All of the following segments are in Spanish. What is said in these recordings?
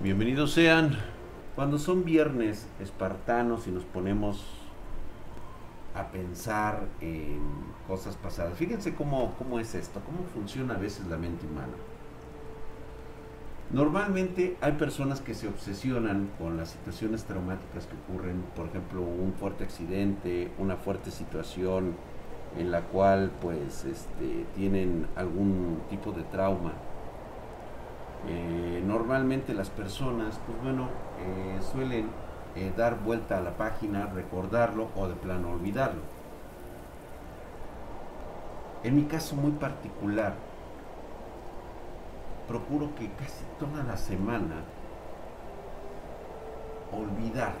Bienvenidos sean. Cuando son viernes espartanos y nos ponemos a pensar en cosas pasadas, fíjense cómo, cómo es esto, cómo funciona a veces la mente humana. Normalmente hay personas que se obsesionan con las situaciones traumáticas que ocurren, por ejemplo, un fuerte accidente, una fuerte situación en la cual pues este, tienen algún tipo de trauma eh, normalmente las personas, pues bueno, eh, suelen eh, dar vuelta a la página, recordarlo o de plano olvidarlo. En mi caso muy particular, procuro que casi toda la semana olvidar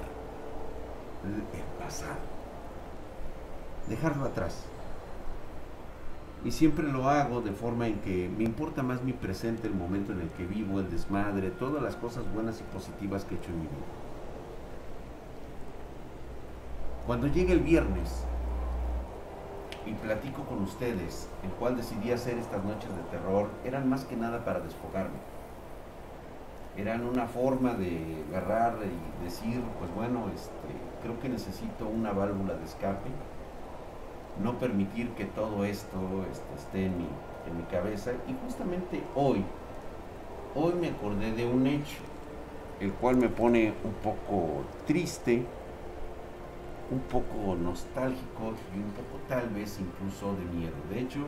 el pasado, dejarlo atrás. Y siempre lo hago de forma en que me importa más mi presente, el momento en el que vivo, el desmadre, todas las cosas buenas y positivas que he hecho en mi vida. Cuando llega el viernes y platico con ustedes, el cual decidí hacer estas noches de terror, eran más que nada para desfogarme. Eran una forma de agarrar y decir, pues bueno, este, creo que necesito una válvula de escape no permitir que todo esto este, esté en mi, en mi cabeza. Y justamente hoy, hoy me acordé de un hecho, el cual me pone un poco triste, un poco nostálgico y un poco tal vez incluso de miedo. De hecho,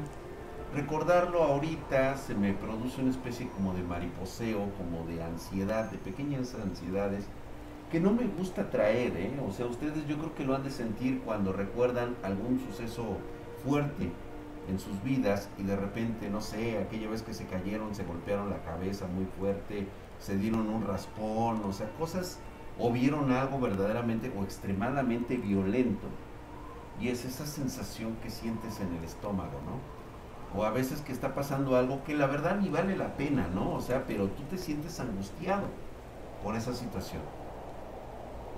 recordarlo ahorita se me produce una especie como de mariposeo, como de ansiedad, de pequeñas ansiedades que no me gusta traer, ¿eh? O sea, ustedes yo creo que lo han de sentir cuando recuerdan algún suceso fuerte en sus vidas y de repente, no sé, aquella vez que se cayeron, se golpearon la cabeza muy fuerte, se dieron un raspón, o sea, cosas, o vieron algo verdaderamente o extremadamente violento. Y es esa sensación que sientes en el estómago, ¿no? O a veces que está pasando algo que la verdad ni vale la pena, ¿no? O sea, pero tú te sientes angustiado por esa situación.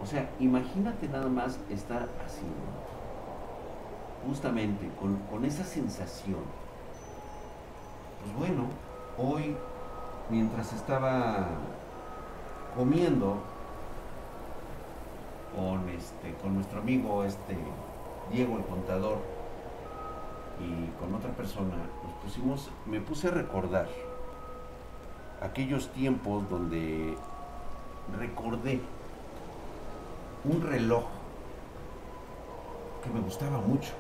O sea, imagínate nada más estar así, justamente con, esa sensación. Pues bueno, hoy, mientras estaba comiendo con este con nuestro amigo este Diego el contador y con otra persona nos pusimos me puse a recordar aquellos tiempos donde recordé un reloj que me gustaba mucho.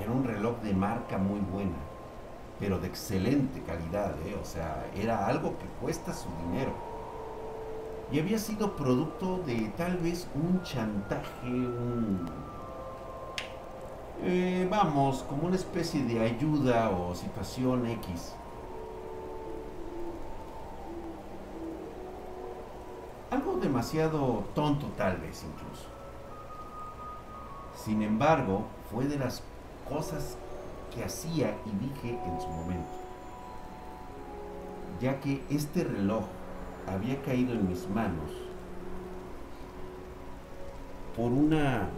Era un reloj de marca muy buena, pero de excelente calidad, ¿eh? o sea, era algo que cuesta su dinero. Y había sido producto de tal vez un chantaje, un... Eh, vamos, como una especie de ayuda o situación X Algo demasiado tonto tal vez incluso. Sin embargo, fue de las cosas que hacía y dije en su momento. Ya que este reloj había caído en mis manos por una...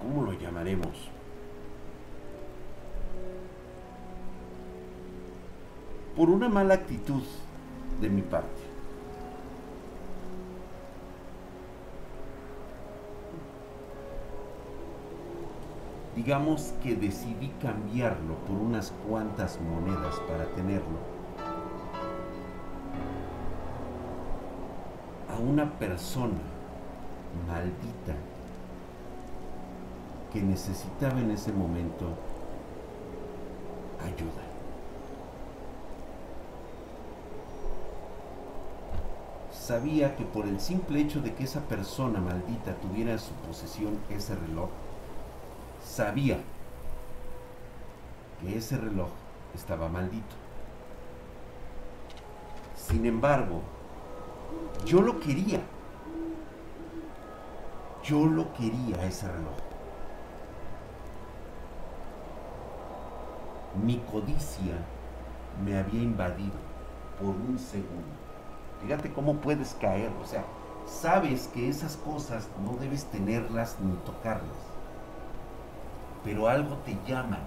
¿Cómo lo llamaremos? por una mala actitud de mi parte. Digamos que decidí cambiarlo por unas cuantas monedas para tenerlo. A una persona maldita que necesitaba en ese momento ayuda. Sabía que por el simple hecho de que esa persona maldita tuviera en su posesión ese reloj, sabía que ese reloj estaba maldito. Sin embargo, yo lo quería. Yo lo quería ese reloj. Mi codicia me había invadido por un segundo. Fíjate cómo puedes caer, o sea, sabes que esas cosas no debes tenerlas ni tocarlas, pero algo te llama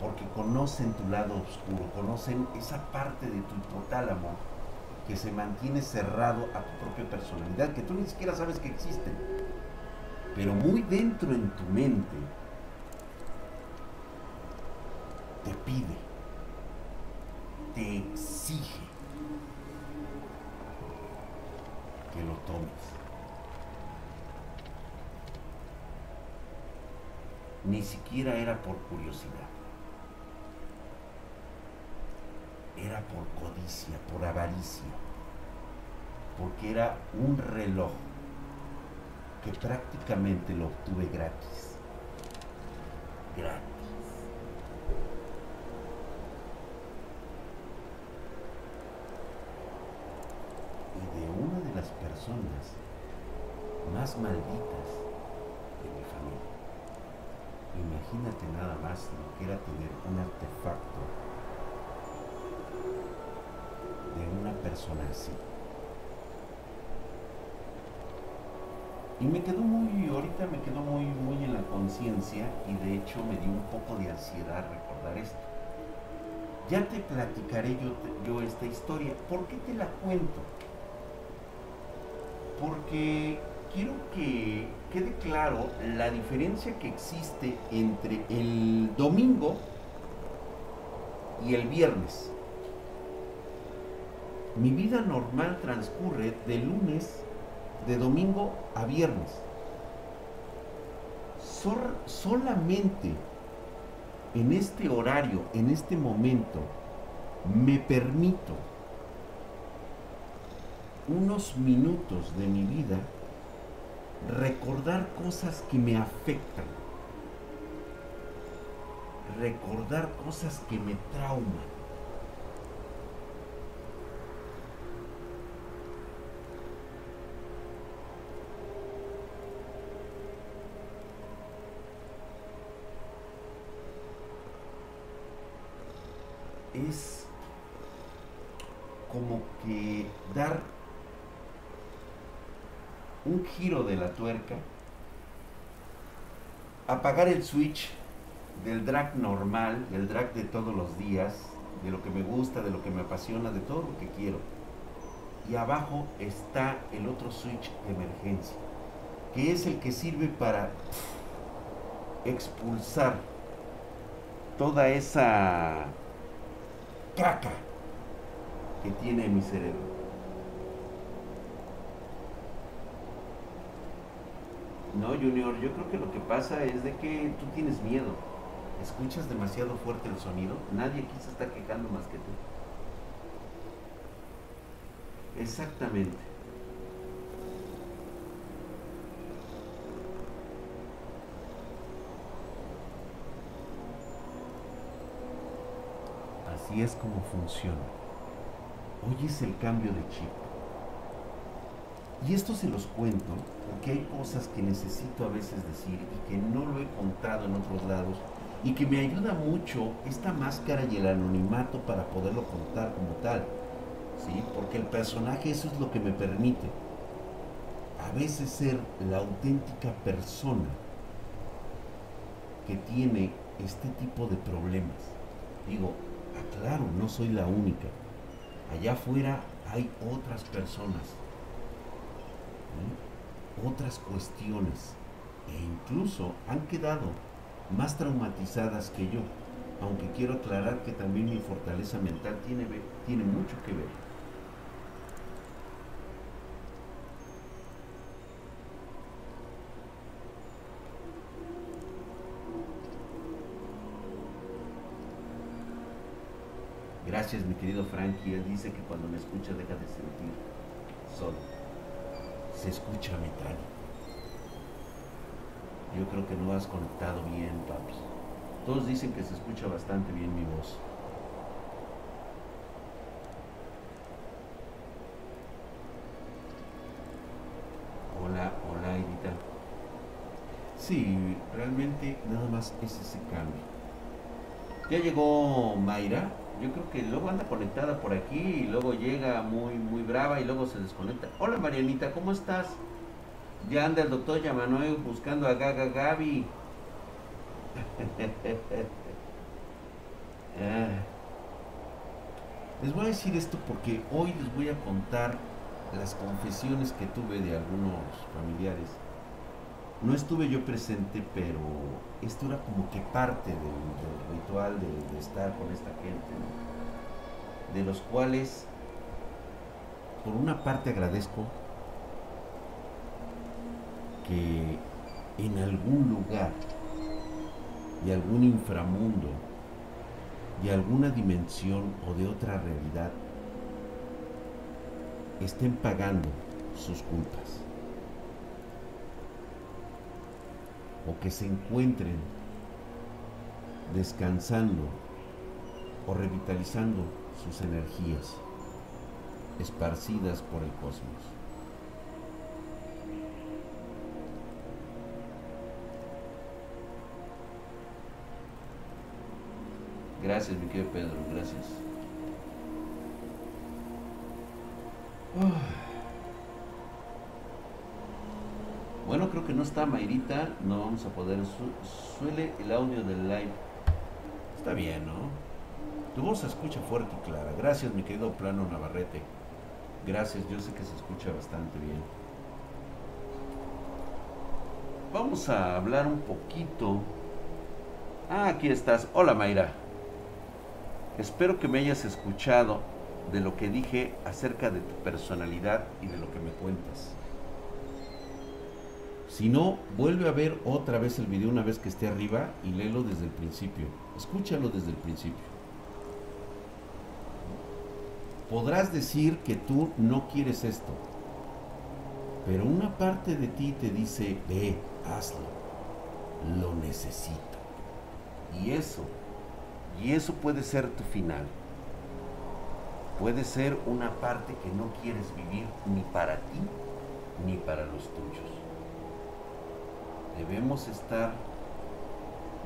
porque conocen tu lado oscuro, conocen esa parte de tu hipotálamo que se mantiene cerrado a tu propia personalidad, que tú ni siquiera sabes que existe. Pero muy dentro en tu mente te pide, te exige que lo tomes. Ni siquiera era por curiosidad. Era por codicia, por avaricia. Porque era un reloj que prácticamente lo obtuve gratis. Gratis. Y de una de las personas más malditas de mi familia. Imagínate nada más lo que era tener un artefacto de una persona así. Y me quedó muy, ahorita me quedó muy, muy en la conciencia y de hecho me dio un poco de ansiedad recordar esto. Ya te platicaré yo, yo esta historia. ¿Por qué te la cuento? Porque quiero que quede claro la diferencia que existe entre el domingo y el viernes. Mi vida normal transcurre de lunes, de domingo a viernes. solamente en este horario, en este momento, me permito unos minutos de mi vida recordar cosas que me afectan, recordar cosas que me trauman. Es como que dar un giro de la tuerca, apagar el switch del drag normal, del drag de todos los días, de lo que me gusta, de lo que me apasiona, de todo lo que quiero. Y abajo está el otro switch de emergencia, que es el que sirve para expulsar toda esa caca que tiene mi cerebro. No, Junior, yo creo que lo que pasa es de que tú tienes miedo. Escuchas demasiado fuerte el sonido. Nadie aquí se está quejando más que tú. Exactamente. Así es como funciona. Hoy es el cambio de chip. Y esto se los cuento porque hay cosas que necesito a veces decir y que no lo he contado en otros lados y que me ayuda mucho esta máscara y el anonimato para poderlo contar como tal. ¿sí? Porque el personaje eso es lo que me permite a veces ser la auténtica persona que tiene este tipo de problemas. Digo, aclaro, no soy la única. Allá afuera hay otras personas otras cuestiones e incluso han quedado más traumatizadas que yo, aunque quiero aclarar que también mi fortaleza mental tiene, tiene mucho que ver. Gracias mi querido Frankie, él dice que cuando me escucha deja de sentir solo se escucha metal. Yo creo que no has conectado bien, papi. Todos dicen que se escucha bastante bien mi voz. Hola, hola, Edita. Sí, realmente nada más es ese cambio. Ya llegó Mayra yo creo que luego anda conectada por aquí y luego llega muy, muy brava y luego se desconecta. Hola Marianita, ¿cómo estás? Ya anda el doctor Yamanoe buscando a Gaga Gaby. Ah. Les voy a decir esto porque hoy les voy a contar las confesiones que tuve de algunos familiares. No estuve yo presente, pero esto era como que parte del, ritual de, estar con esta gente, de los cuales, por una parte agradezco que en algún lugar y algún inframundo y alguna dimensión o de otra realidad estén pagando sus culpas o que se encuentren descansando o revitalizando sus energías esparcidas por el cosmos. Gracias, mi querido Pedro, gracias. Bueno, creo que no está Mayrita, no vamos a poder. suele el audio del live. Está bien, ¿no? Tu voz se escucha fuerte y clara. Gracias, mi querido Plano Navarrete. Gracias, yo sé que se escucha bastante bien. Vamos a hablar un poquito. Ah, aquí estás. Hola, Mayra. Espero que me hayas escuchado de lo que dije acerca de tu personalidad y de lo que me cuentas. Si no, vuelve a ver otra vez el video una vez que esté arriba y léelo desde el principio. Escúchalo desde el principio. Podrás decir que tú no quieres esto, pero una parte de ti te dice, ve, hazlo, lo necesito. Y eso y eso puede ser tu final. Puede ser una parte que no quieres vivir ni para ti ni para los tuyos. Debemos estar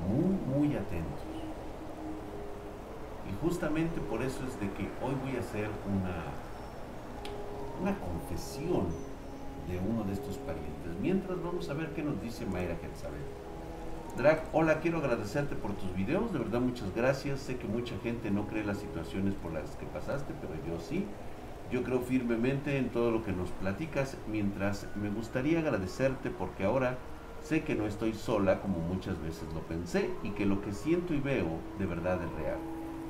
muy, muy atentos. Y justamente por eso es de que hoy voy a hacer una, una confesión de uno de estos parientes. Mientras vamos a ver qué nos dice Mayra Quetzalel. Drag, hola, quiero agradecerte por tus videos, de verdad muchas gracias. Sé que mucha gente no cree las situaciones por las que pasaste, pero yo sí. Yo creo firmemente en todo lo que nos platicas, mientras me gustaría agradecerte porque ahora sé que no estoy sola como muchas veces lo pensé y que lo que siento y veo de verdad es real.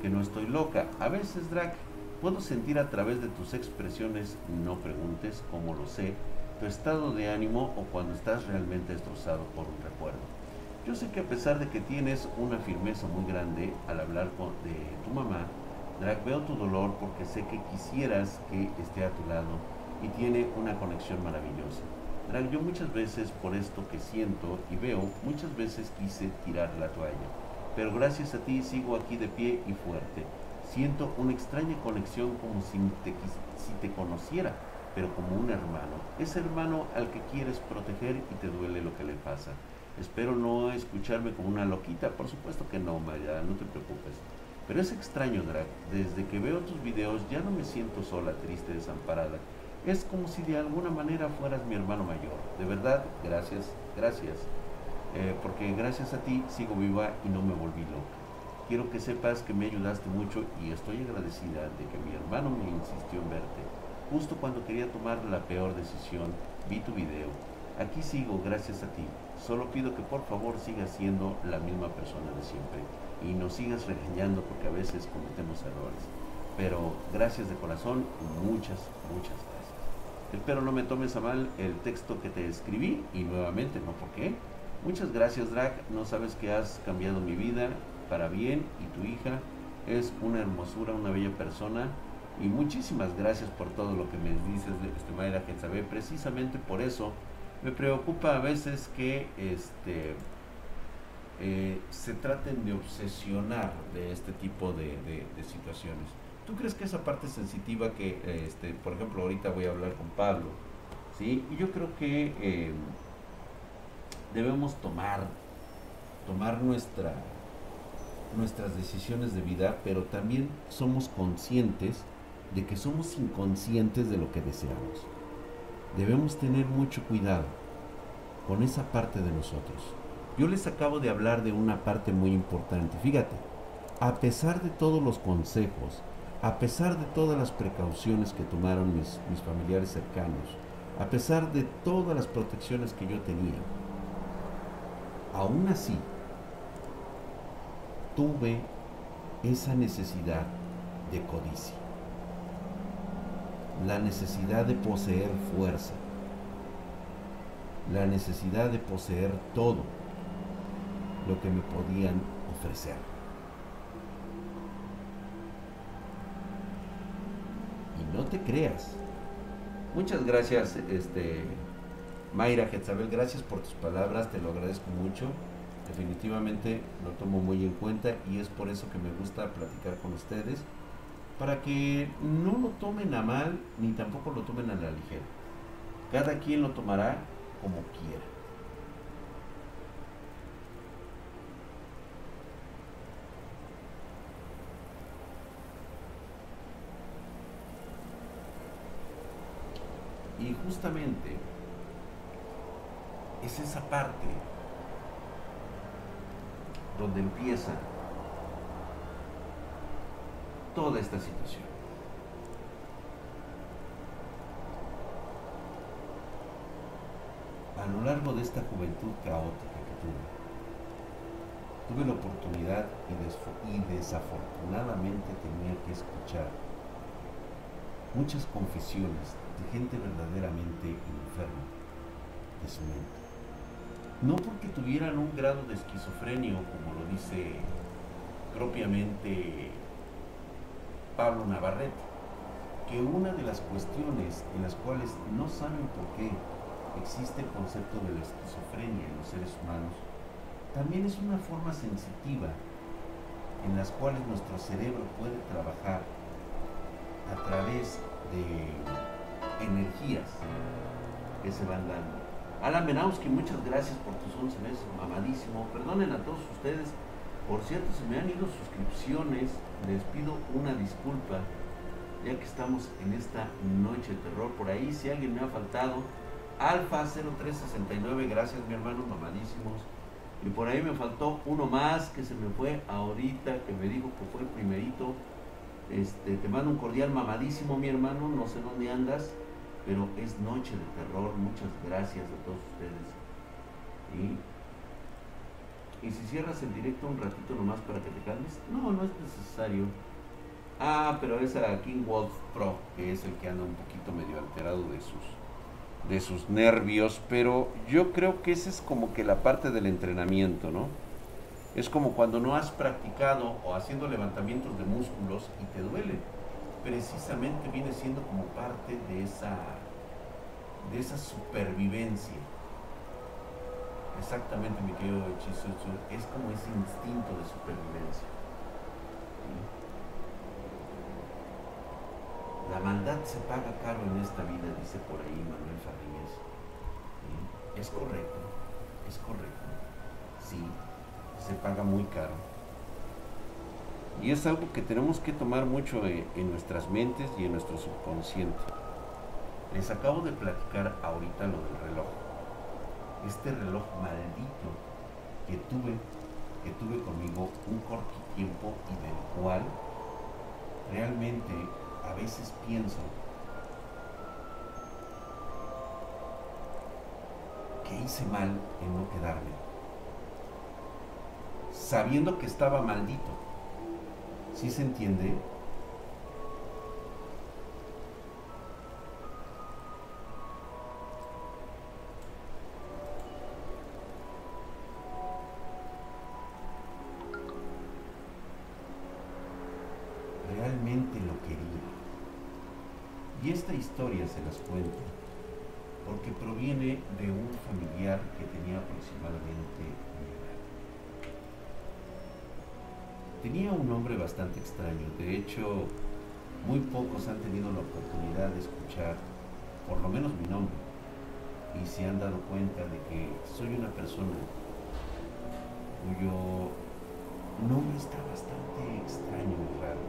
Que no estoy loca. A veces, Drag, puedo sentir a través de tus expresiones, no preguntes cómo lo sé, tu estado de ánimo o cuando estás realmente destrozado por un recuerdo. Yo sé que a pesar de que tienes una firmeza muy grande al hablar de tu mamá, Drag, veo tu dolor porque sé que quisieras que esté a tu lado y tiene una conexión maravillosa. Drag, yo muchas veces por esto que siento y veo, muchas veces quise tirar la toalla, pero gracias a ti sigo aquí de pie y fuerte. Siento una extraña conexión como si te, si te conociera, pero como un hermano. Ese hermano al que quieres proteger y te duele lo que le pasa. Espero no escucharme como una loquita, por supuesto que no, Maya, no te preocupes. Pero es extraño, Drag. Desde que veo tus videos ya no me siento sola, triste, desamparada. Es como si de alguna manera fueras mi hermano mayor. De verdad, gracias, gracias. Eh, porque gracias a ti sigo viva y no me volví loca. Quiero que sepas que me ayudaste mucho y estoy agradecida de que mi hermano me insistió en verte. Justo cuando quería tomar la peor decisión, vi tu video. Aquí sigo gracias a ti. Solo pido que por favor sigas siendo la misma persona de siempre y no sigas regañando porque a veces cometemos errores. Pero gracias de corazón y muchas, muchas gracias. Espero no me tomes a mal el texto que te escribí y nuevamente, ¿no? ¿Por qué? Muchas gracias, Drac. No sabes que has cambiado mi vida para bien y tu hija es una hermosura, una bella persona. Y muchísimas gracias por todo lo que me dices que sabe. Precisamente por eso me preocupa a veces que este, eh, se traten de obsesionar de este tipo de, situaciones. ¿Tú crees que esa parte sensitiva que, este, por ejemplo, ahorita voy a hablar con Pablo, ¿sí? Y yo creo que eh, debemos tomar, tomar nuestra, nuestras decisiones de vida, pero también somos conscientes de que somos inconscientes de lo que deseamos debemos tener mucho cuidado con esa parte de nosotros. Yo les acabo de hablar de una parte muy importante. Fíjate, a pesar de todos los consejos, a pesar de todas las precauciones que tomaron mis, familiares cercanos, a pesar de todas las protecciones que yo tenía, aún así tuve esa necesidad de codicia, la necesidad de poseer fuerza, la necesidad de poseer todo lo que me podían ofrecer. Y no te creas. Muchas gracias, este Mayra Getzabel, gracias por tus palabras, te lo agradezco mucho. Definitivamente lo tomo muy en cuenta y es por eso que me gusta platicar con ustedes, para que no lo tomen a mal ni tampoco lo tomen a la ligera. Cada quien lo tomará como quiera. Y justamente es esa parte donde empieza toda esta situación. A lo largo de esta juventud caótica que tuve, tuve la oportunidad y, y desafortunadamente tenía que escuchar muchas confesiones gente verdaderamente enferma de su mente. No porque tuvieran un grado de esquizofrenia, como lo dice propiamente Pablo Navarrete, que una de las cuestiones en las cuales no saben por qué existe el concepto de la esquizofrenia en los seres humanos, también es una forma sensitiva en las cuales nuestro cerebro puede trabajar a través de energías que se van dando. Alan Benowski, muchas gracias por tus 11 meses, mamadísimo. Perdonen a todos ustedes. Por cierto, se me han ido suscripciones. Les pido una disculpa, ya que estamos en esta noche de terror. Por ahí, si alguien me ha faltado, Alfa 0369, gracias mi hermano, mamadísimos. Y por ahí me faltó uno más que se me fue ahorita, que me dijo que fue el primerito. Este, te mando un cordial mamadísimo, mi hermano. No sé dónde andas, pero es noche de terror. Muchas gracias a todos ustedes. Y, y si cierras el directo un ratito nomás para que te calmes, no, no es necesario. Ah, pero es a King Wolf Pro, que es el que anda un poquito medio alterado de sus de sus nervios, pero yo creo que esa es como que la parte del entrenamiento, ¿no? Es como cuando no has practicado o haciendo levantamientos de músculos y te duele. Precisamente viene siendo como parte de esa, de esa supervivencia. Exactamente, mi querido hechizo, es como ese instinto de supervivencia. La maldad se paga caro en esta vida, dice por ahí Manuel Farrías. Es correcto, es correcto. Sí, se paga muy caro. Y es algo que tenemos que tomar mucho en, nuestras mentes y en nuestro subconsciente. Les acabo de platicar ahorita lo del reloj. Este reloj maldito que tuve, que tuve conmigo un corto tiempo y del cual realmente a veces pienso que hice mal en no quedarme, sabiendo que estaba maldito. ¿Sí se entiende? Realmente lo quería. Y esta historia se las cuento porque proviene de un familiar que tenía aproximadamente mi edad. Tenía un nombre bastante extraño, de hecho, muy pocos han tenido la oportunidad de escuchar por lo menos mi nombre y se han dado cuenta de que soy una persona cuyo nombre está bastante extraño y raro.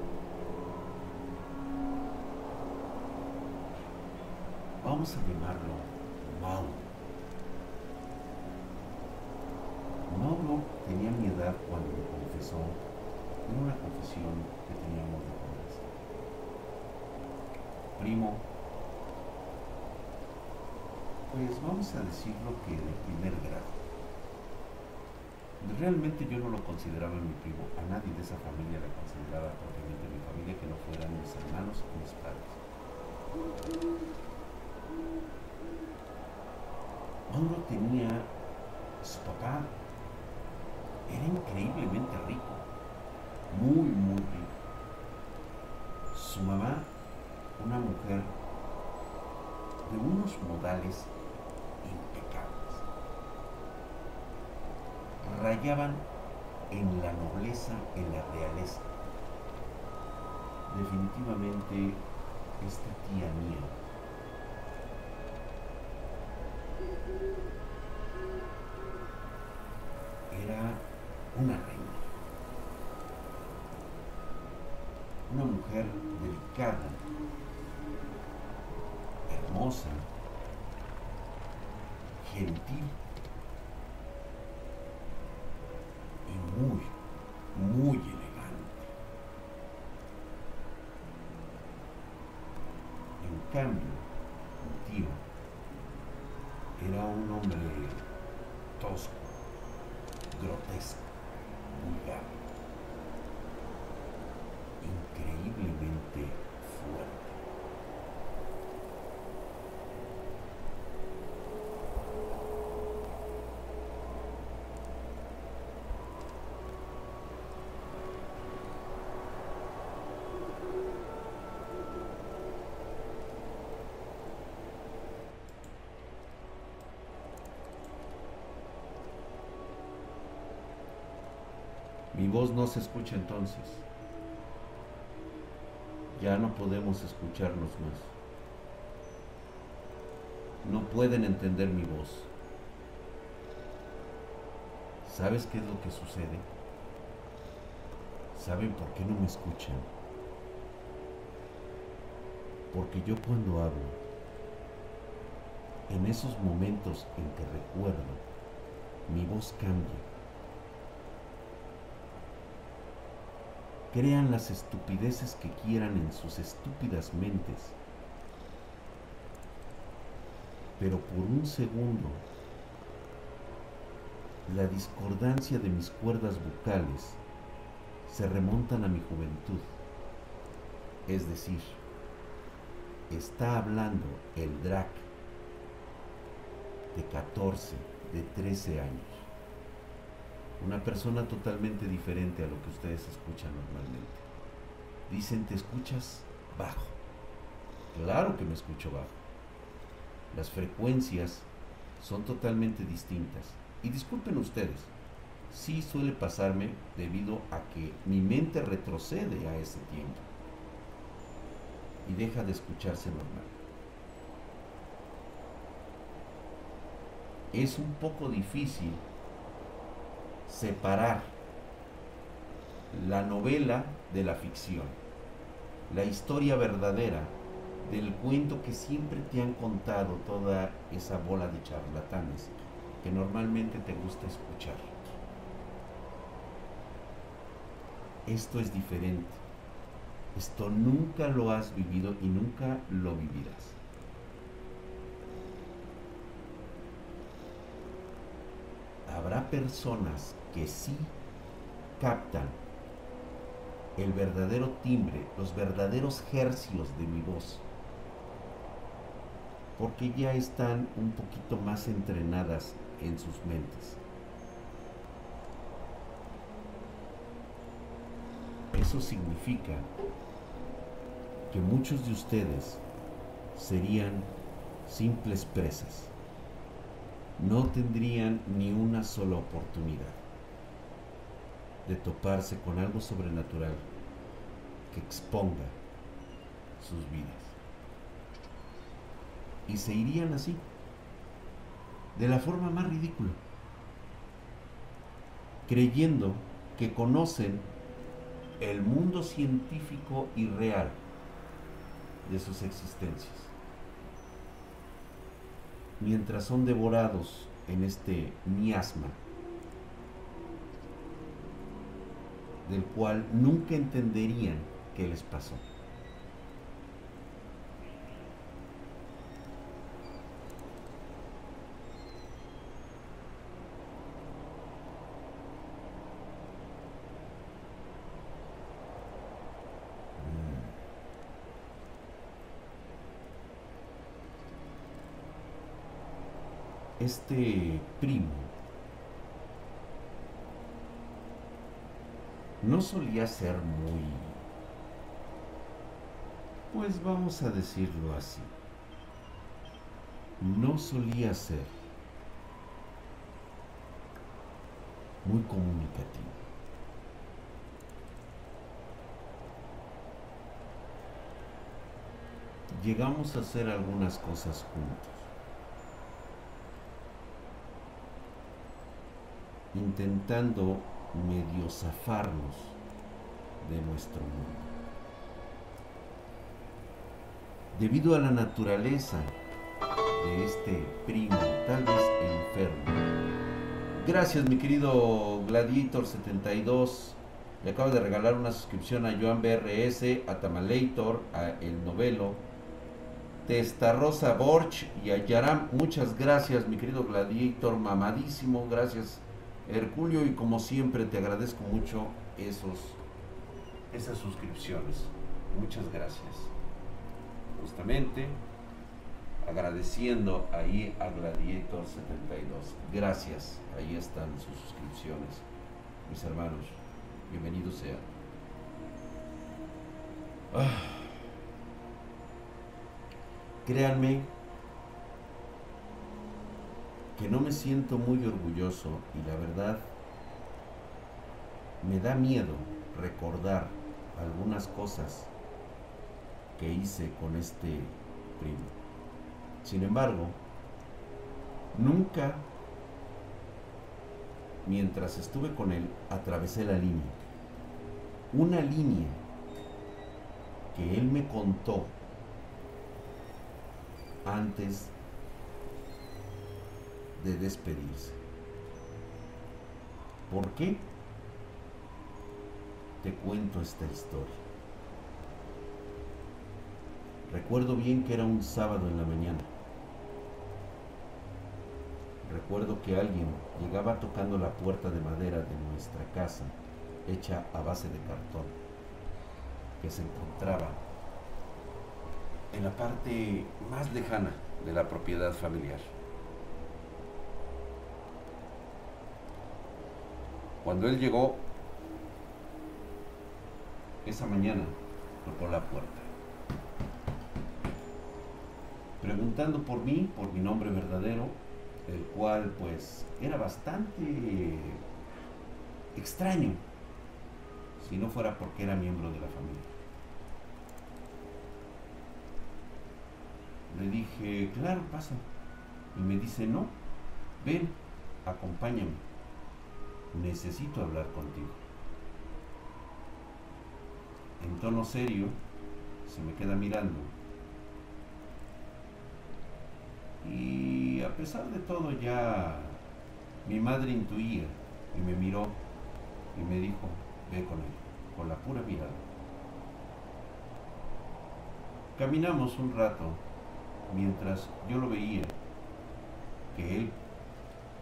Vamos a llamarlo Mauro. Mauro tenía mi edad cuando me confesó en una confesión que teníamos de pobreza. Primo, pues vamos a decirlo que de primer grado. Realmente yo no lo consideraba mi primo, a nadie de esa familia la consideraba propiamente mi familia que no fueran mis hermanos y mis padres. Mauro tenía, su papá era increíblemente rico, muy, muy rico. Su mamá, una mujer de unos modales impecables. Rayaban en la nobleza, en la realeza. Definitivamente, esta tía mía era una reina, mujer delicada, hermosa, gentil y muy, muy elegante. En cambio, mi tío era un hombre tosco, grotesco, vulgar, increíblemente fuerte. Mi voz no se escucha entonces. Ya no podemos escucharnos más. No pueden entender mi voz. ¿Sabes qué es lo que sucede? ¿Saben por qué no me escuchan? Porque yo cuando hablo, en esos momentos en que recuerdo, mi voz cambia. Crean las estupideces que quieran en sus estúpidas mentes. Pero por un segundo, la discordancia de mis cuerdas vocales se remontan a mi juventud. Es decir, está hablando el Drac de 14, de 13 años una persona totalmente diferente a lo que ustedes escuchan normalmente. Dicen, te escuchas bajo. Claro que me escucho bajo. Las frecuencias son totalmente distintas. Y disculpen ustedes, sí suele pasarme debido a que mi mente retrocede a ese tiempo y deja de escucharse normal. Es un poco difícil separar la novela de la ficción, la historia verdadera del cuento que siempre te han contado toda esa bola de charlatanes que normalmente te gusta escuchar. Esto es diferente. Esto nunca lo has vivido y nunca lo vivirás. Habrá personas que sí captan el verdadero timbre, los verdaderos hercios de mi voz, porque ya están un poquito más entrenadas en sus mentes. Eso significa que muchos de ustedes serían simples presas. No tendrían ni una sola oportunidad de toparse con algo sobrenatural que exponga sus vidas. Y se irían así, de la forma más ridícula, creyendo que conocen el mundo científico y real de sus existencias, mientras son devorados en este miasma del cual nunca entenderían qué les pasó. este primo no solía ser muy, pues vamos a decirlo así, no solía ser muy comunicativo. Llegamos a hacer algunas cosas juntos. intentando medio zafarnos de nuestro mundo. Debido a la naturaleza de este primo, tal vez enfermo. Gracias, mi querido Gladiator72. Le acabo de regalar una suscripción a Joan BRS, a Tamalator, a El Novelo, Testa Rosa Borch y a Yaram. Muchas gracias, mi querido Gladiator, mamadísimo. Gracias Herculio, y como siempre te agradezco mucho esos, esas suscripciones. Muchas gracias. Justamente agradeciendo ahí a Gladiator 72. Gracias. Ahí están sus suscripciones. Mis hermanos, bienvenidos sean. Ah. Créanme que no me siento muy orgulloso y la verdad me da miedo recordar algunas cosas que hice con este primo. Sin embargo, nunca, mientras estuve con él, atravesé la línea. Una línea que él me contó antes de despedirse. ¿Por qué? Te cuento esta historia. Recuerdo bien que era un sábado en la mañana. Recuerdo que alguien llegaba tocando la puerta de madera de nuestra casa, hecha a base de cartón, que se encontraba en la parte más lejana de la propiedad familiar. Cuando él llegó esa mañana, tocó la puerta. Preguntando por mí, por mi nombre verdadero, el cual pues era bastante extraño, si no fuera porque era miembro de la familia. Le dije, claro, pasa. Y me dice, no, ven, acompáñame necesito hablar contigo. En tono serio, se me queda mirando. Y a pesar de todo ya mi madre intuía y me miró y me dijo, ve con él, con la pura mirada. Caminamos un rato mientras yo lo veía, que él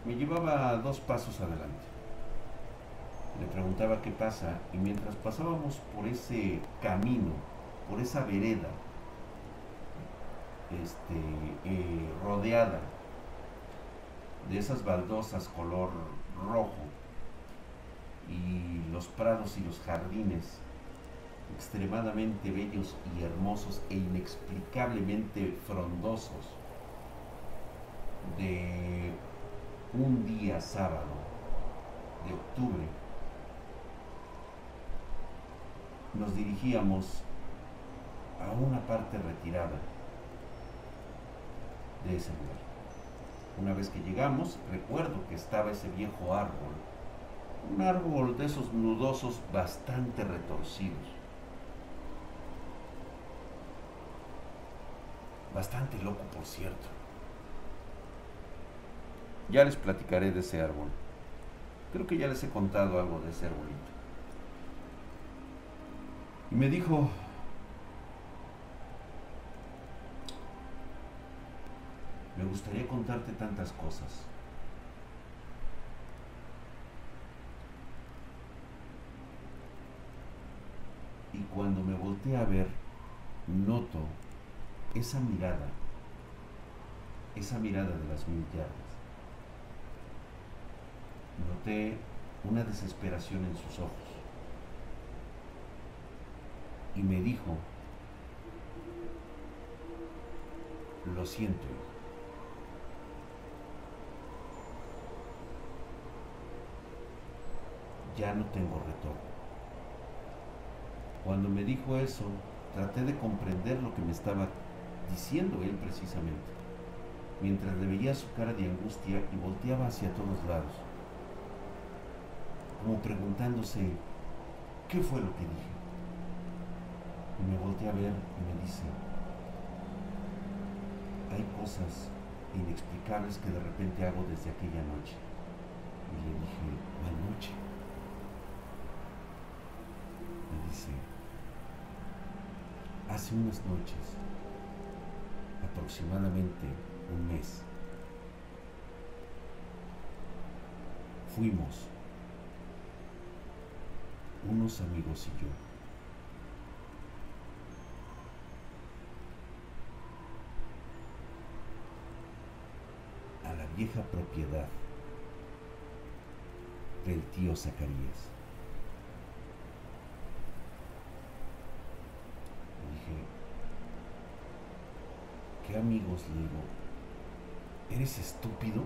me llevaba dos pasos adelante le preguntaba qué pasa y mientras pasábamos por ese camino, por esa vereda, este, eh, rodeada de esas baldosas color rojo y los prados y los jardines extremadamente bellos y hermosos e inexplicablemente frondosos de un día sábado de octubre nos dirigíamos a una parte retirada de ese lugar. Una vez que llegamos, recuerdo que estaba ese viejo árbol, un árbol de esos nudosos bastante retorcidos, bastante loco por cierto. Ya les platicaré de ese árbol. Creo que ya les he contado algo de ese arbolito. Y me dijo, me gustaría contarte tantas cosas. Y cuando me volteé a ver, noto esa mirada, esa mirada de las mil yardas. Noté una desesperación en sus ojos. Y me dijo, lo siento, Ya no tengo retorno. Cuando me dijo eso, traté de comprender lo que me estaba diciendo él precisamente, mientras le veía su cara de angustia y volteaba hacia todos lados, como preguntándose, ¿qué fue lo que dije? Me volteé a ver y me dice, hay cosas inexplicables que de repente hago desde aquella noche. Y le dije, ¿cuál noche? Me dice, hace unas noches, aproximadamente un mes, fuimos unos amigos y yo vieja propiedad del tío Zacarías. ¿Qué amigos? Le digo, ¿eres estúpido?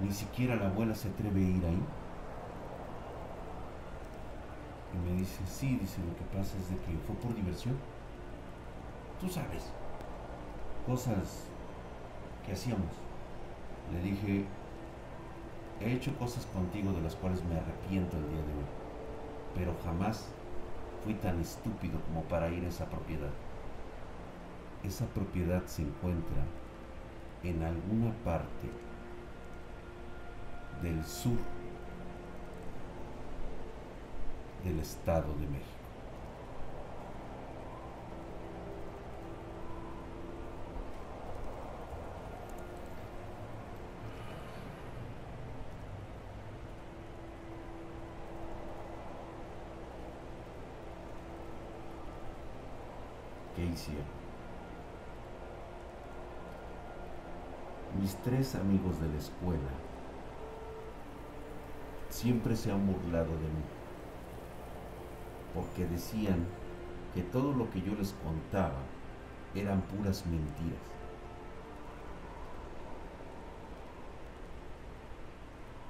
Ni siquiera la abuela se atreve a ir ahí. Y me dice, sí, dice, lo que pasa es de que fue por diversión. Tú sabes, cosas que hacíamos. Le dije, he hecho cosas contigo de las cuales me arrepiento el día de hoy, pero jamás fui tan estúpido como para ir a esa propiedad esa propiedad se encuentra en alguna parte del sur del Estado de México. Mis tres amigos de la escuela siempre se han burlado de mí, porque decían que todo lo que yo les contaba eran puras mentiras.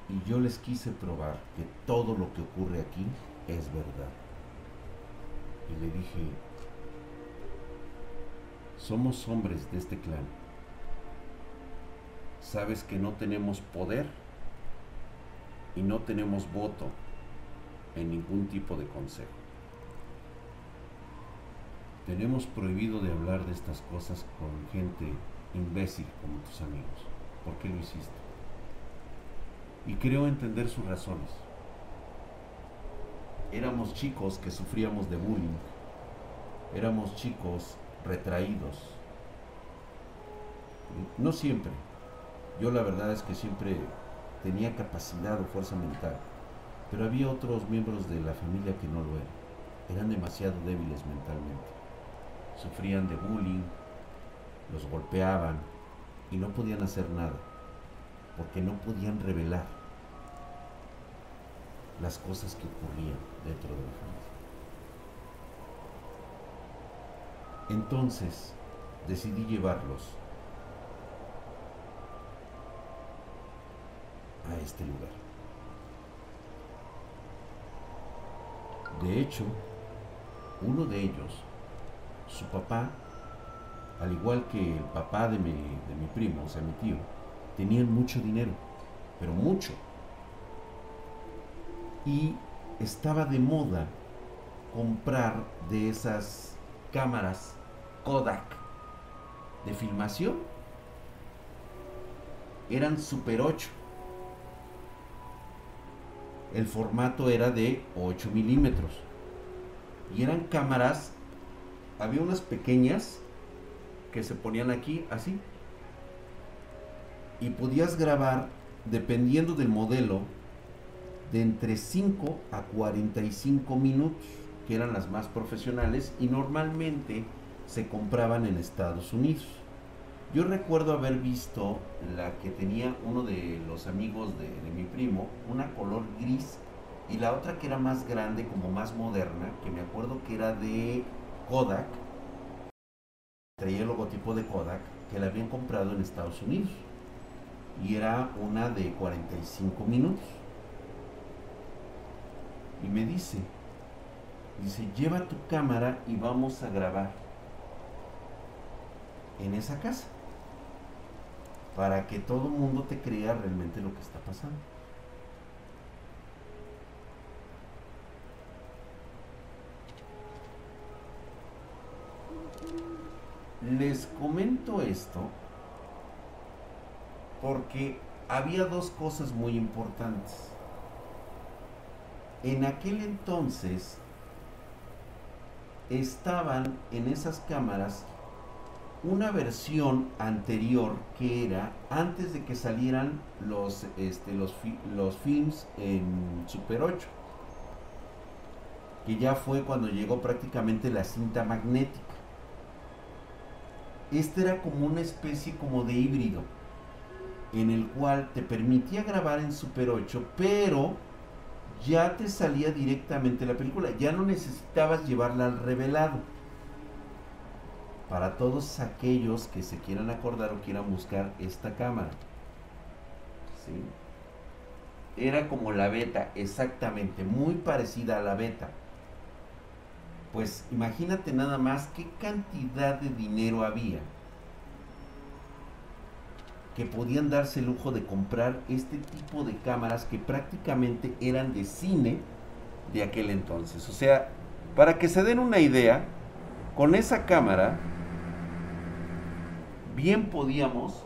Y yo les quise probar que todo lo que ocurre aquí es verdad. Y le dije, somos hombres de este clan sabes que no tenemos poder y no tenemos voto en ningún tipo de consejo. Tenemos prohibido de hablar de estas cosas con gente imbécil como tus amigos. ¿Por qué lo hiciste? Y creo entender sus razones. Éramos chicos que sufríamos de bullying. Éramos chicos retraídos. No siempre, yo la verdad es que siempre tenía capacidad o fuerza mental, pero había otros miembros de la familia que no lo eran. Eran demasiado débiles mentalmente. Sufrían de bullying, los golpeaban y no podían hacer nada, porque no podían revelar las cosas que ocurrían dentro de la familia. Entonces decidí llevarlos a este lugar. De hecho, uno de ellos, su papá, al igual que el papá de mi, de mi primo, o sea, mi tío, tenían mucho dinero, pero mucho. Y estaba de moda comprar de esas cámaras Kodak de filmación. Eran Super 8 el formato era de 8 milímetros. Y eran cámaras, había unas pequeñas que se ponían aquí así. Y podías grabar, dependiendo del modelo, de entre 5 a 45 minutos, que eran las más profesionales y normalmente se compraban en Estados Unidos. Yo recuerdo haber visto la que tenía uno de los amigos de, mi primo, una color gris y la otra que era más grande, como más moderna, que me acuerdo que era de Kodak, traía el logotipo de Kodak, que la habían comprado en Estados Unidos. Y era una de 45 minutos. Y me dice, dice, lleva tu cámara y vamos a grabar en esa casa. Para que todo el mundo te crea realmente lo que está pasando. Les comento esto porque había dos cosas muy importantes. En aquel entonces estaban en esas cámaras una versión anterior que era antes de que salieran los, este, los, los films en Super 8, que ya fue cuando llegó prácticamente la cinta magnética. Este era como una especie como de híbrido, en el cual te permitía grabar en Super 8, pero ya te salía directamente la película, ya no necesitabas llevarla al revelado. Para todos aquellos que se quieran acordar o quieran buscar esta cámara. Era como la beta, exactamente, muy parecida a la beta pues imagínate nada más qué cantidad de dinero había que podían darse el lujo de comprar este tipo de cámaras que prácticamente eran de cine de aquel entonces. O sea, para que se den una idea, con esa cámara bien podíamos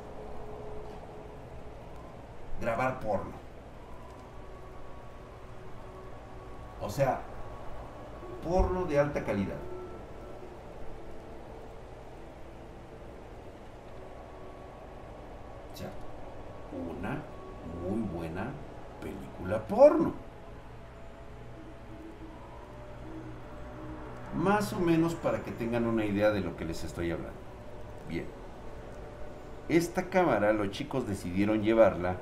grabar porno. O sea, porno de alta calidad. Ya, una muy buena película porno. Más o menos para que tengan una idea de lo que les estoy hablando. Bien. Esta cámara los chicos decidieron llevarla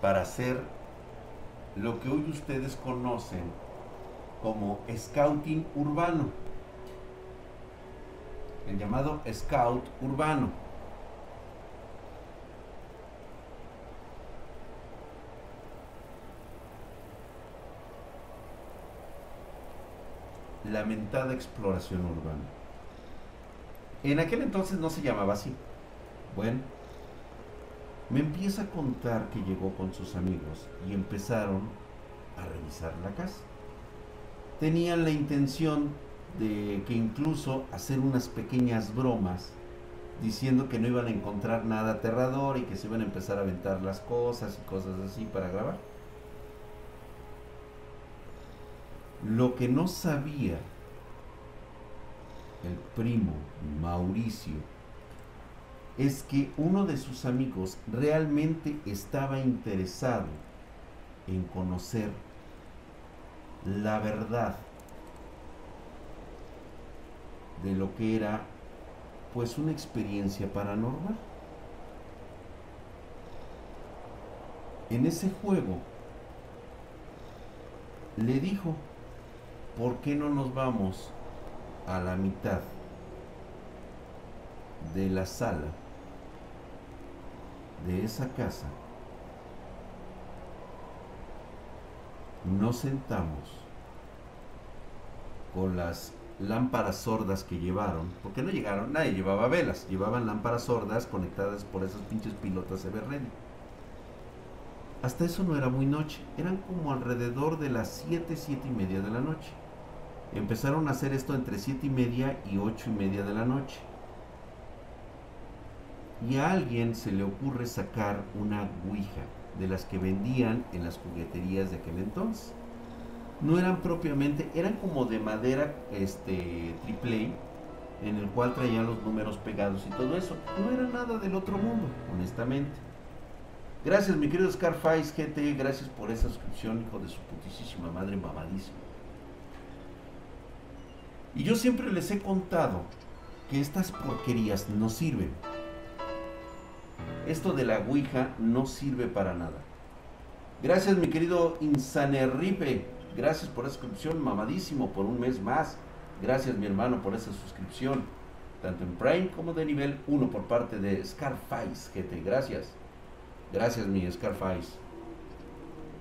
para hacer lo que hoy ustedes conocen como scouting urbano, el llamado scout urbano. Lamentada exploración urbana. En aquel entonces no se llamaba así. Bueno, me empieza a contar que llegó con sus amigos y empezaron a revisar la casa tenían la intención de que incluso hacer unas pequeñas bromas diciendo que no iban a encontrar nada aterrador y que se iban a empezar a aventar las cosas y cosas así para grabar. Lo que no sabía el primo Mauricio es que uno de sus amigos realmente estaba interesado en conocer la verdad de lo que era pues una experiencia paranormal. En ese juego le dijo, ¿por qué no nos vamos a la mitad de la sala de esa casa nos sentamos con las lámparas sordas que llevaron, porque no llegaron, nadie llevaba velas, llevaban lámparas sordas conectadas por esas pinches pilotas Everready. Hasta eso no era muy noche, eran como alrededor de las 7, 7 y media de la noche. Empezaron a hacer esto entre 7 y media y 8 y media de la noche. Y a alguien se le ocurre sacar una Ouija de las que vendían en las jugueterías de aquel entonces. no eran propiamente, eran como de madera este triple en el cual traían los números pegados y todo eso. No era nada del otro mundo, honestamente. Gracias, mi querido Scarface GT, gracias por esa suscripción, hijo de su putísima madre mamadísima. Y yo siempre les he contado que estas porquerías no sirven. Esto de la Ouija no sirve para nada. Gracias, mi querido Insanerripe. Gracias por esa suscripción, mamadísimo, por un mes más. Gracias, mi hermano, por esa suscripción, tanto en Prime como de nivel 1 por parte de Scarface GT. Gracias. Gracias, mi Scarface.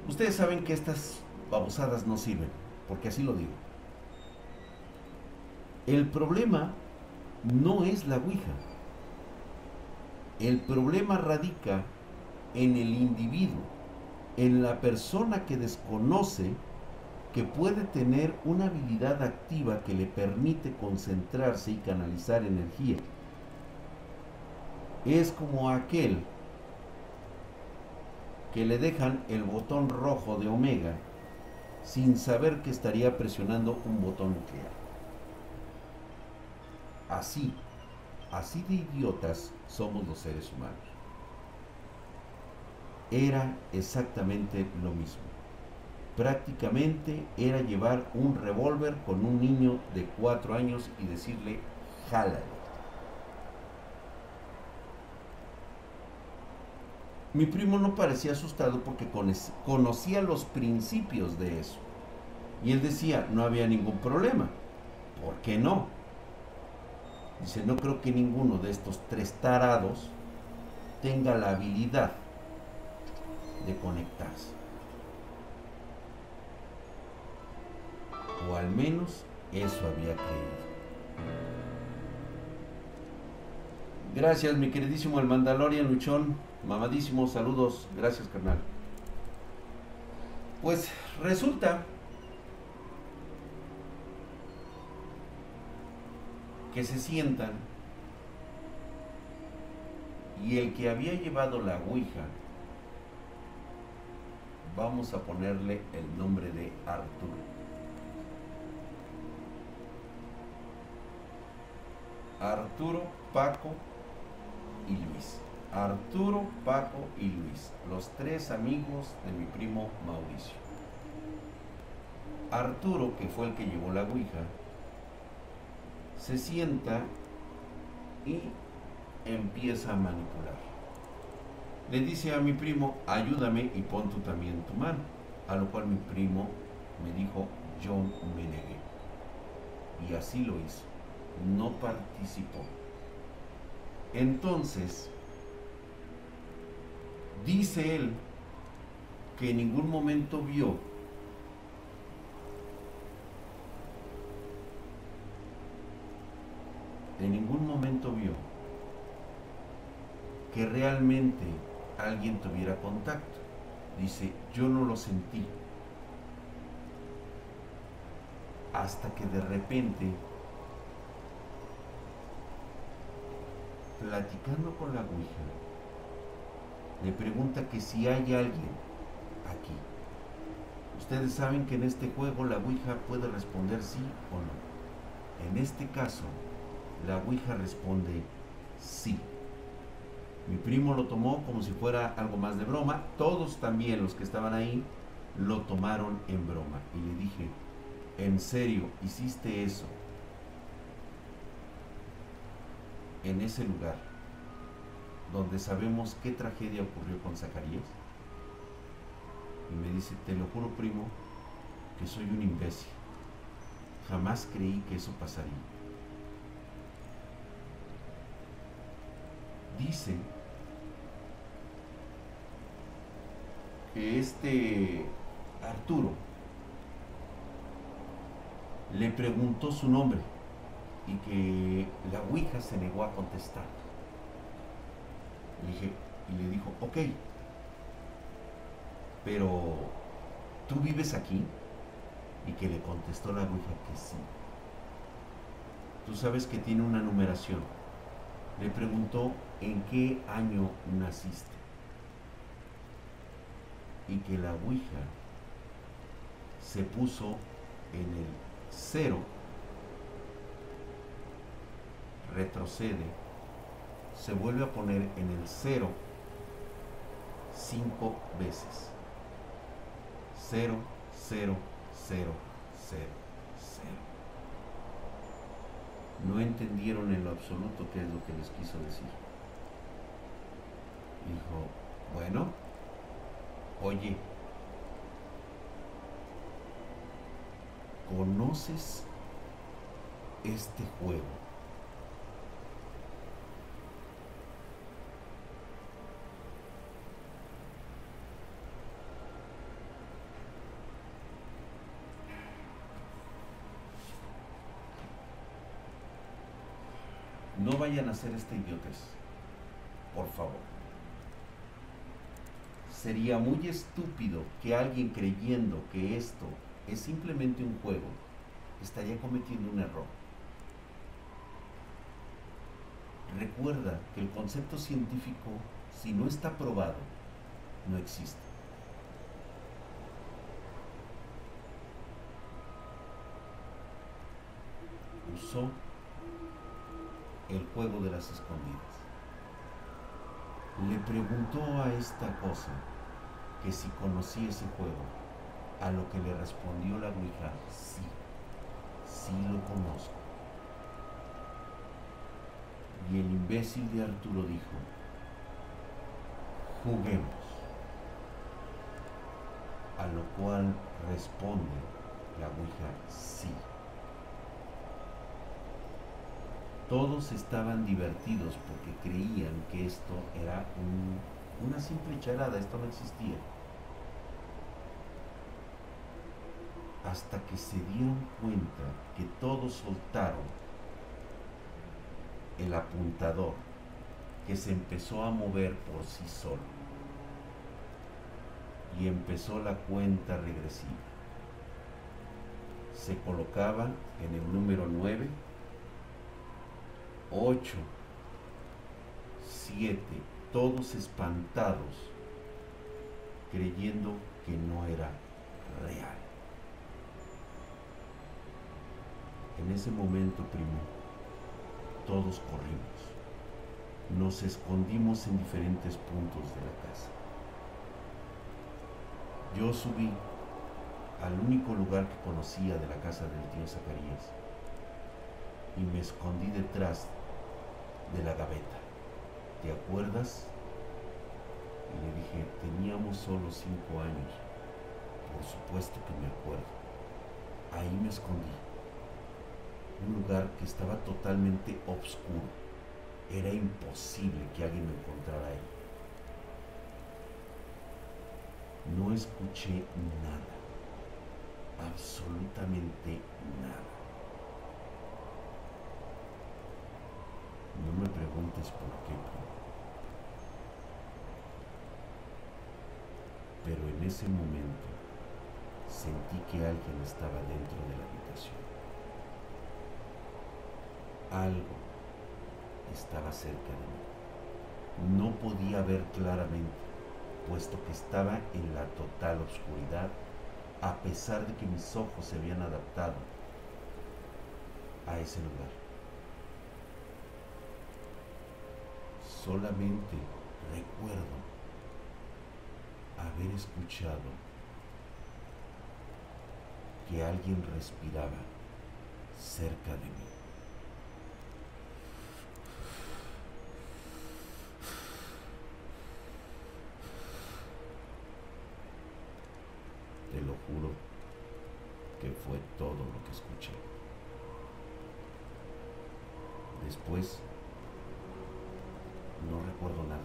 Ustedes saben que estas babosadas no sirven, porque así lo digo. El problema no es la Ouija. El problema radica en el individuo, en la persona que desconoce que puede tener una habilidad activa que le permite concentrarse y canalizar energía. Es como aquel que le dejan el botón rojo de omega sin saber que estaría presionando un botón nuclear. Así, así de idiotas somos los seres humanos. Era exactamente lo mismo. Prácticamente era llevar un revólver con un niño de cuatro años y decirle, jálale. Mi primo no parecía asustado porque conocía los principios de eso. Y él decía, no había ningún problema. ¿Por qué no? Dice, no creo que ninguno de estos tres tarados tenga la habilidad de conectarse. O al menos eso había creído. Gracias, mi queridísimo el Mandalorian Luchón. Mamadísimo, saludos. Gracias, carnal. Pues resulta que se sientan y el que había llevado la Ouija, vamos a ponerle el nombre de Arturo. Arturo, Paco y Luis. Arturo, Paco y Luis, los tres amigos de mi primo Mauricio. Arturo, que fue el que llevó la Ouija, se sienta y empieza a manipular. Le dice a mi primo, ayúdame y pon tú también tu mano. A lo cual mi primo me dijo, yo me negué. Y así lo hizo. No participó. Entonces, dice él que en ningún momento vio en ningún momento vio que realmente alguien tuviera contacto. Dice, yo no lo sentí. Hasta que de repente, platicando con la Ouija, le pregunta que si hay alguien aquí. Ustedes saben que en este juego la Ouija puede responder sí o no. En este caso, la Ouija responde sí. Mi primo lo tomó como si fuera algo más de broma. Todos también los que estaban ahí lo tomaron en broma. Y le dije, ¿en serio hiciste eso? En ese lugar donde sabemos qué tragedia ocurrió con Zacarías. Y me dice, te lo juro primo, que soy un imbécil. Jamás creí que eso pasaría. Dice que este Arturo le preguntó su nombre y que la Ouija se negó a contestar. y le dijo, ok, pero ¿tú vives aquí? Y que le contestó la Ouija que sí. Tú sabes que tiene una numeración. Le preguntó en qué año naciste. Y que la Ouija se puso en el cero, retrocede, se vuelve a poner en el cero cinco veces. Cero, cero, cero, cero, cero. No entendieron en lo absoluto qué es lo que les quiso decir. Dijo, bueno, oye, ¿conoces este juego? No vayan a hacer este idiotez, por favor. Sería muy estúpido que alguien creyendo que esto es simplemente un juego estaría cometiendo un error. Recuerda que el concepto científico, si no está probado, no existe. Usó el juego de las escondidas. Le preguntó a esta cosa que si conocía ese juego, a lo que le respondió la Ouija, sí, sí lo conozco. Y el imbécil de Arturo dijo, juguemos. A lo cual responde la Ouija, sí. Todos estaban divertidos porque creían que esto era un- una simple charada, esto no existía. Hasta que se dieron cuenta que todos soltaron el apuntador que se empezó a mover por sí solo. Y empezó la cuenta regresiva. Se colocaba en el número 9 8, 7, todos espantados, creyendo que no era real. En ese momento, primo, todos corrimos. Nos escondimos en diferentes puntos de la casa. Yo subí al único lugar que conocía de la casa del tío Zacarías y me escondí detrás de la gaveta. ¿Te acuerdas? Y le dije, teníamos solo cinco años. Por supuesto que me acuerdo. Ahí me escondí. Un lugar que estaba totalmente oscuro. Era imposible que alguien me encontrara ahí. No escuché nada. Absolutamente nada. No me preguntes por qué. Pero en ese momento sentí que alguien estaba dentro de la habitación. Algo estaba cerca de mí. No podía ver claramente, puesto que estaba en la total oscuridad, a pesar de que mis ojos se habían adaptado a ese lugar. Solamente recuerdo haber escuchado que alguien respiraba cerca de mí. Te lo juro que fue todo lo que escuché. Después, no recuerdo nada.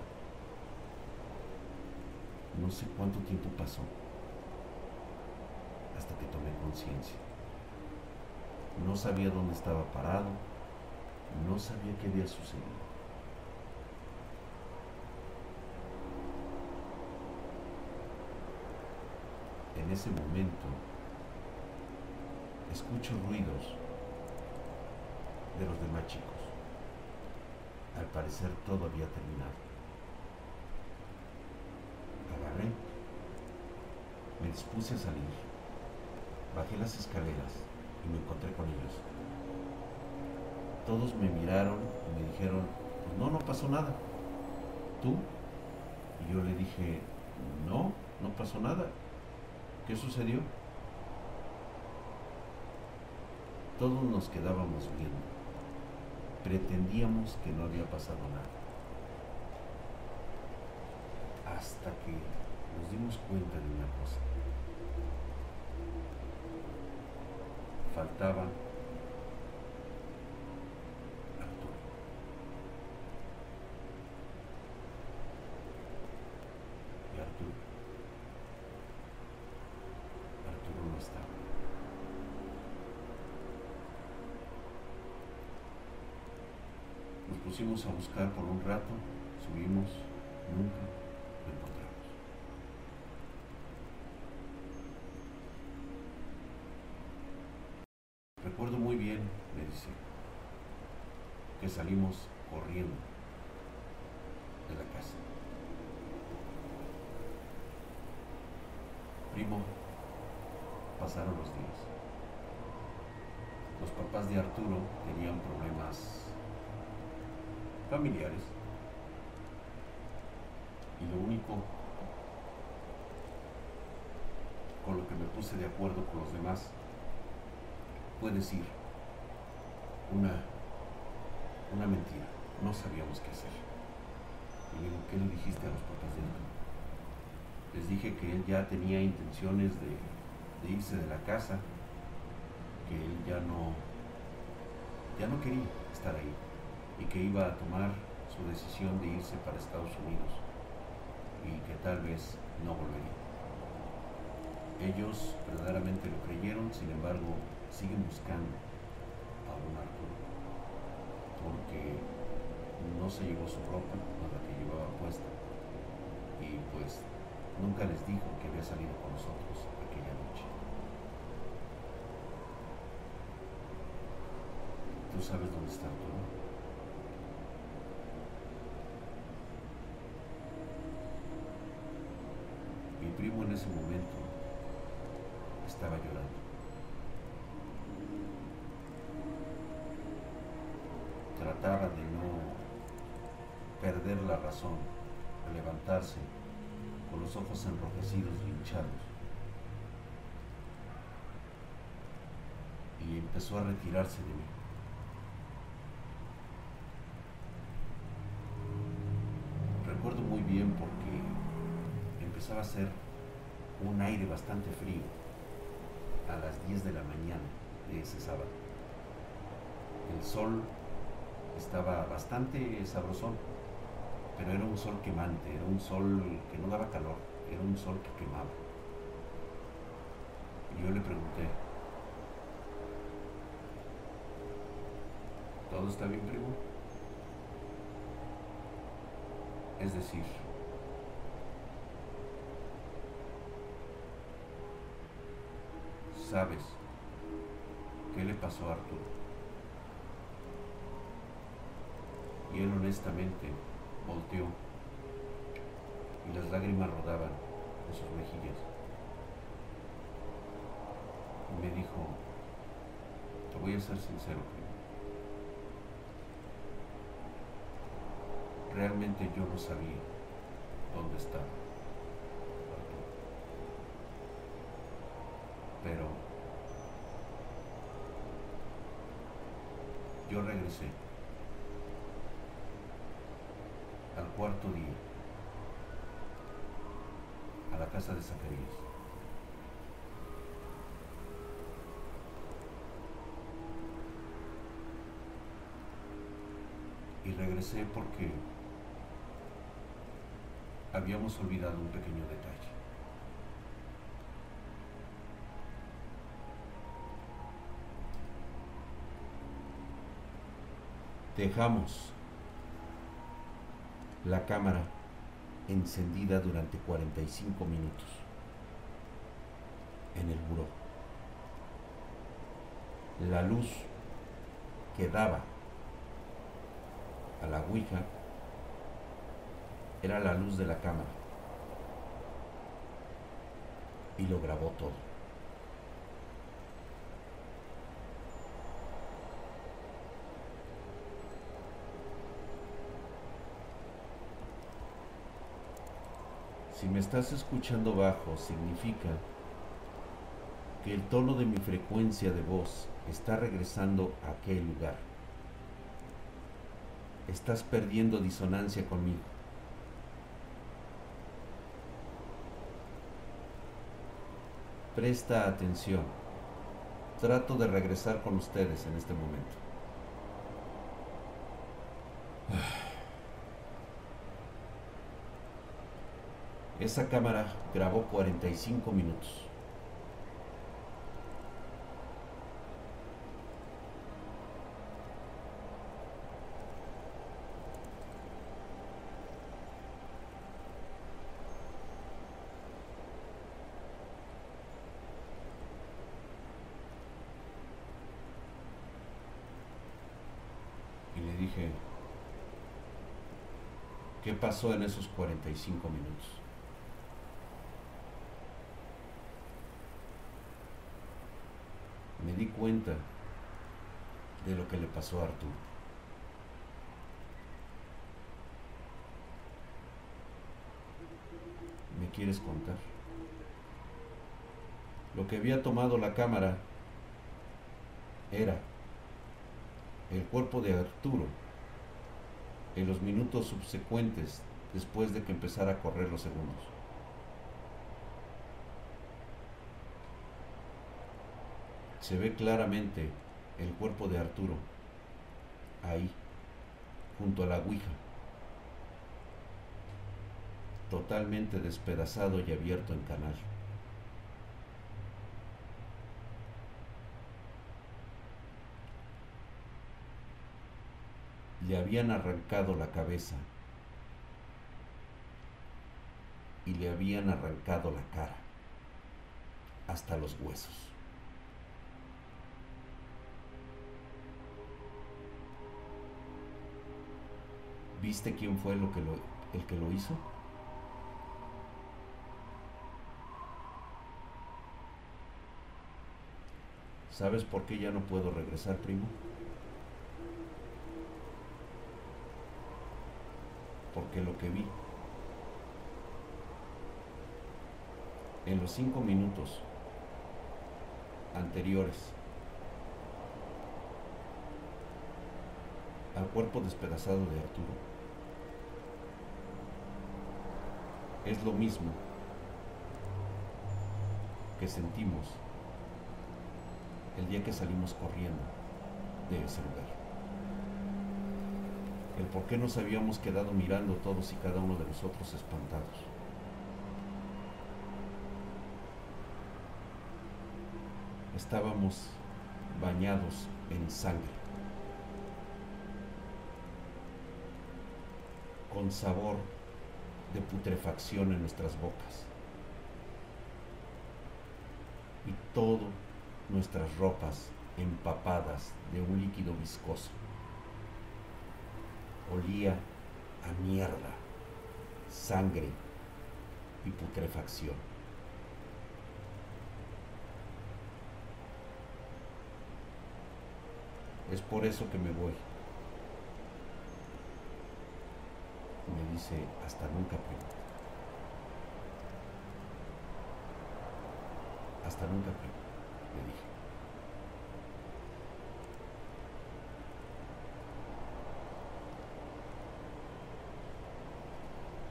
No sé cuánto tiempo pasó hasta que tomé conciencia. No sabía dónde estaba parado, no sabía qué había sucedido. En ese momento escucho ruidos de los demás chicos. Al parecer todo había terminado. Agarré, me dispuse a salir. Bajé las escaleras y me encontré con ellos. Todos me miraron y me dijeron, pues no, no pasó nada. ¿Tú? Y yo le dije, no, no pasó nada. ¿Qué sucedió? Todos nos quedábamos viendo. Pretendíamos que no había pasado nada. Hasta que nos dimos cuenta de una cosa. Faltaba Arturo. Y Arturo. Arturo no estaba. Nos pusimos a buscar por un rato, subimos, nunca lo encontramos. Recuerdo muy bien, me dice, que salimos corriendo de la casa. Primo, pasaron los días. Los papás de Arturo tenían problemas familiares. Y lo único con lo que me puse de acuerdo con los demás fue decir una, una mentira. No sabíamos qué hacer. Y digo, ¿qué le dijiste a los papás de Arturo? Les dije que él ya tenía intenciones de, de irse de la casa, que él ya no, ya no quería estar ahí y que iba a tomar su decisión de irse para Estados Unidos y que tal vez no volvería. Ellos verdaderamente lo creyeron, sin embargo, siguen buscando a un Arturo porque no se llevó su ropa, la que llevaba puesta, y pues nunca les dijo que había salido con nosotros aquella noche. ¿Tú sabes dónde está Arturo? Mi primo en ese momento estaba llorando. De no perder la razón, de levantarse con los ojos enrojecidos y hinchados. Y empezó a retirarse de mí. Recuerdo muy bien porque empezaba a hacer un aire bastante frío a las 10 de la mañana de ese sábado. El sol estaba bastante sabrosón, pero era un sol quemante, era un sol que no daba calor, era un sol que quemaba. Y yo le pregunté, ¿todo está bien, primo? Es decir, ¿sabes qué le pasó a Arturo? Y él honestamente volteó y las lágrimas rodaban en sus mejillas. Y me dijo, te voy a ser sincero, primo. Realmente yo no sabía dónde estaba. Pero yo regresé al cuarto día a la casa de Zacarías. Y regresé porque habíamos olvidado un pequeño detalle. Dejamos la cámara encendida durante 45 minutos en el buró. La luz que daba a la Ouija era la luz de la cámara y lo grabó todo. Si me estás escuchando bajo, significa que el tono de mi frecuencia de voz está regresando a aquel lugar. Estás perdiendo disonancia conmigo. Presta atención. Trato de regresar con ustedes en este momento. Esa cámara grabó 45 minutos. Y le dije, ¿qué pasó en esos 45 minutos? me di cuenta de lo que le pasó a Arturo. ¿Me quieres contar? Lo que había tomado la cámara era el cuerpo de Arturo en los minutos subsecuentes después de que empezara a correr los segundos. Se ve claramente el cuerpo de Arturo ahí, junto a la Ouija, totalmente despedazado y abierto en canal. Le habían arrancado la cabeza y le habían arrancado la cara hasta los huesos. ¿Viste quién fue lo que el que lo hizo? ¿Sabes por qué ya no puedo regresar, primo? Porque lo que vi en los cinco minutos anteriores al cuerpo despedazado de Arturo es lo mismo que sentimos el día que salimos corriendo de ese lugar. El por qué nos habíamos quedado mirando todos y cada uno de nosotros espantados. Estábamos bañados en sangre, con sabor de putrefacción en nuestras bocas. Y todo nuestras ropas empapadas de un líquido viscoso. Olía a mierda, sangre y putrefacción. Es por eso que me voy. me dice, hasta nunca, primo. Hasta nunca, primo, le dije.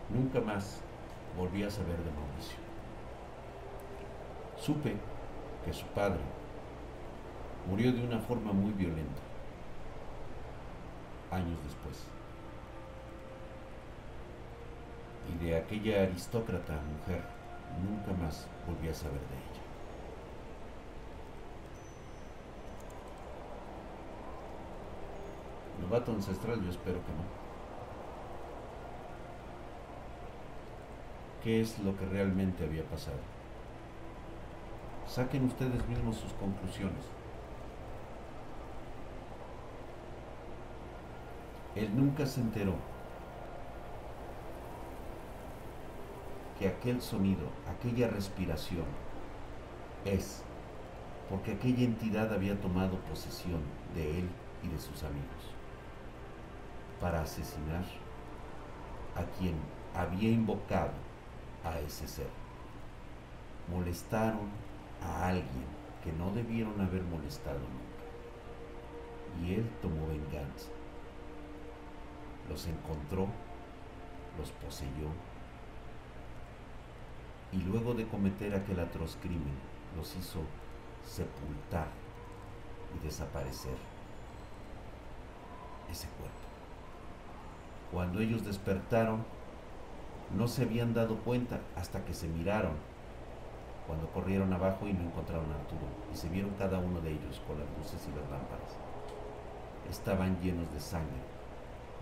Nunca más volví a saber de Mauricio. Supe que su padre murió de una forma muy violenta años después. y de aquella aristócrata mujer nunca más volví a saber de ella. Novato ancestral, yo espero que no. ¿Qué es lo que realmente había pasado? Saquen ustedes mismos sus conclusiones. Él nunca se enteró que aquel sonido, aquella respiración es porque aquella entidad había tomado posesión de él y de sus amigos para asesinar a quien había invocado a ese ser. Molestaron a alguien que no debieron haber molestado nunca. Y él tomó venganza. Los encontró, los poseyó y luego de cometer aquel atroz crimen los hizo sepultar y desaparecer ese cuerpo. Cuando ellos despertaron, no se habían dado cuenta hasta que se miraron, cuando corrieron abajo y no encontraron a Arturo, y se vieron cada uno de ellos con las luces y las lámparas. Estaban llenos de sangre,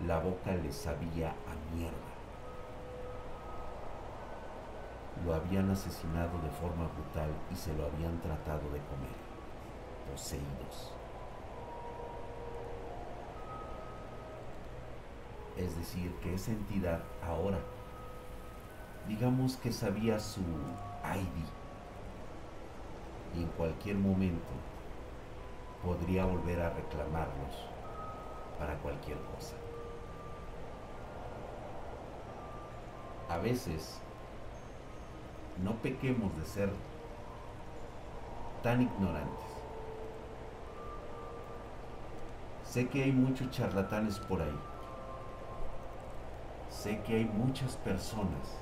la boca les sabía a mierda. Lo habían asesinado de forma brutal y se lo habían tratado de comer, poseídos. Es decir, que esa entidad ahora, digamos que sabía su ID y en cualquier momento podría volver a reclamarlos para cualquier cosa. A veces no pequemos de ser tan ignorantes. Sé que hay muchos charlatanes por ahí sé que hay muchas personas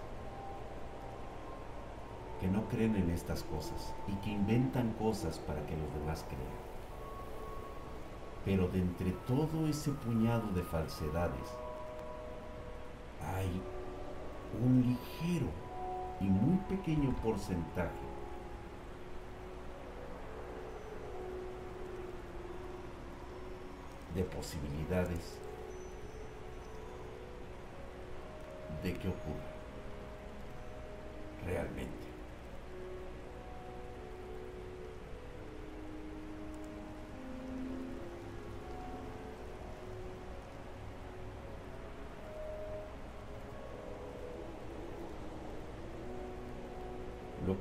que no creen en estas cosas y que inventan cosas para que los demás crean. Pero de entre todo ese puñado de falsedades hay un ligero y muy pequeño porcentaje de posibilidades de qué ocurre realmente.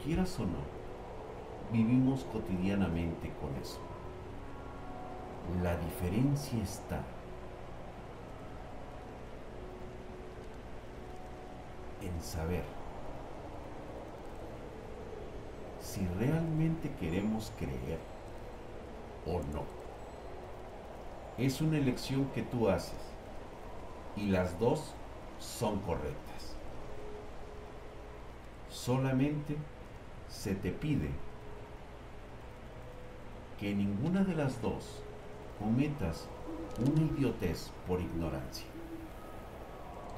Quieras o no, vivimos cotidianamente con eso. La diferencia está en saber si realmente queremos creer o no. Es una elección que tú haces y las dos son correctas. Solamente se te pide que ninguna de las dos cometas una idiotez por ignorancia.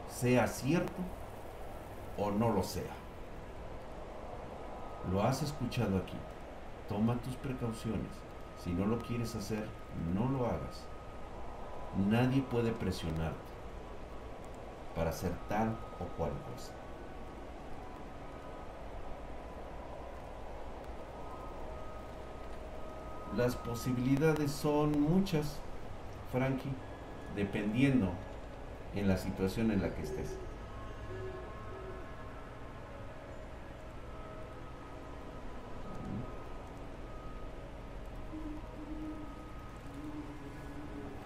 Sea cierto o no lo sea. Lo has escuchado aquí. Toma tus precauciones. Si no lo quieres hacer, no lo hagas. Nadie puede presionarte para hacer tal o cual cosa. Las posibilidades son muchas, Frankie, dependiendo en la situación en la que estés.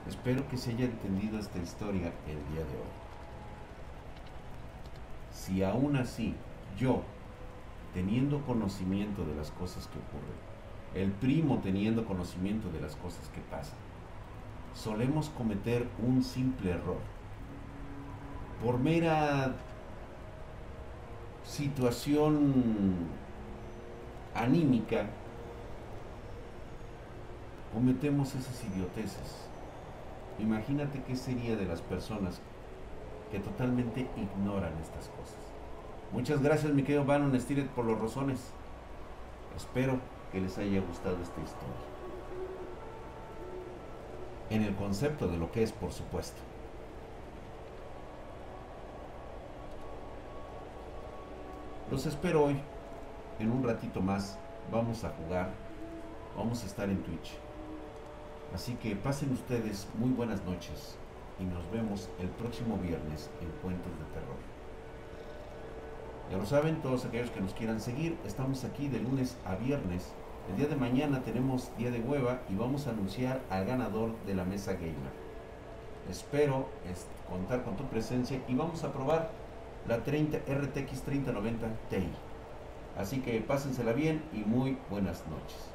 Espero que se haya entendido esta historia el día de hoy. Si aún así yo, teniendo conocimiento de las cosas que ocurren, el primo teniendo conocimiento de las cosas que pasan, solemos cometer un simple error. Por mera situación anímica, cometemos esas idioteces Imagínate qué sería de las personas que totalmente ignoran estas cosas. Muchas gracias, mi querido Bannon Stiret, por los rozones. Espero que les haya gustado esta historia. En el concepto de lo que es, por supuesto. Los espero hoy. En un ratito más vamos a jugar. Vamos a estar en Twitch. Así que pasen ustedes muy buenas noches y nos vemos el próximo viernes en Cuentos de Terror. Ya lo saben, todos aquellos que nos quieran seguir, estamos aquí de lunes a viernes. El día de mañana tenemos día de hueva y vamos a anunciar al ganador de la mesa gamer. Espero contar con tu presencia y vamos a probar la 30 RTX 3090 Ti. Así que pásensela bien y muy buenas noches.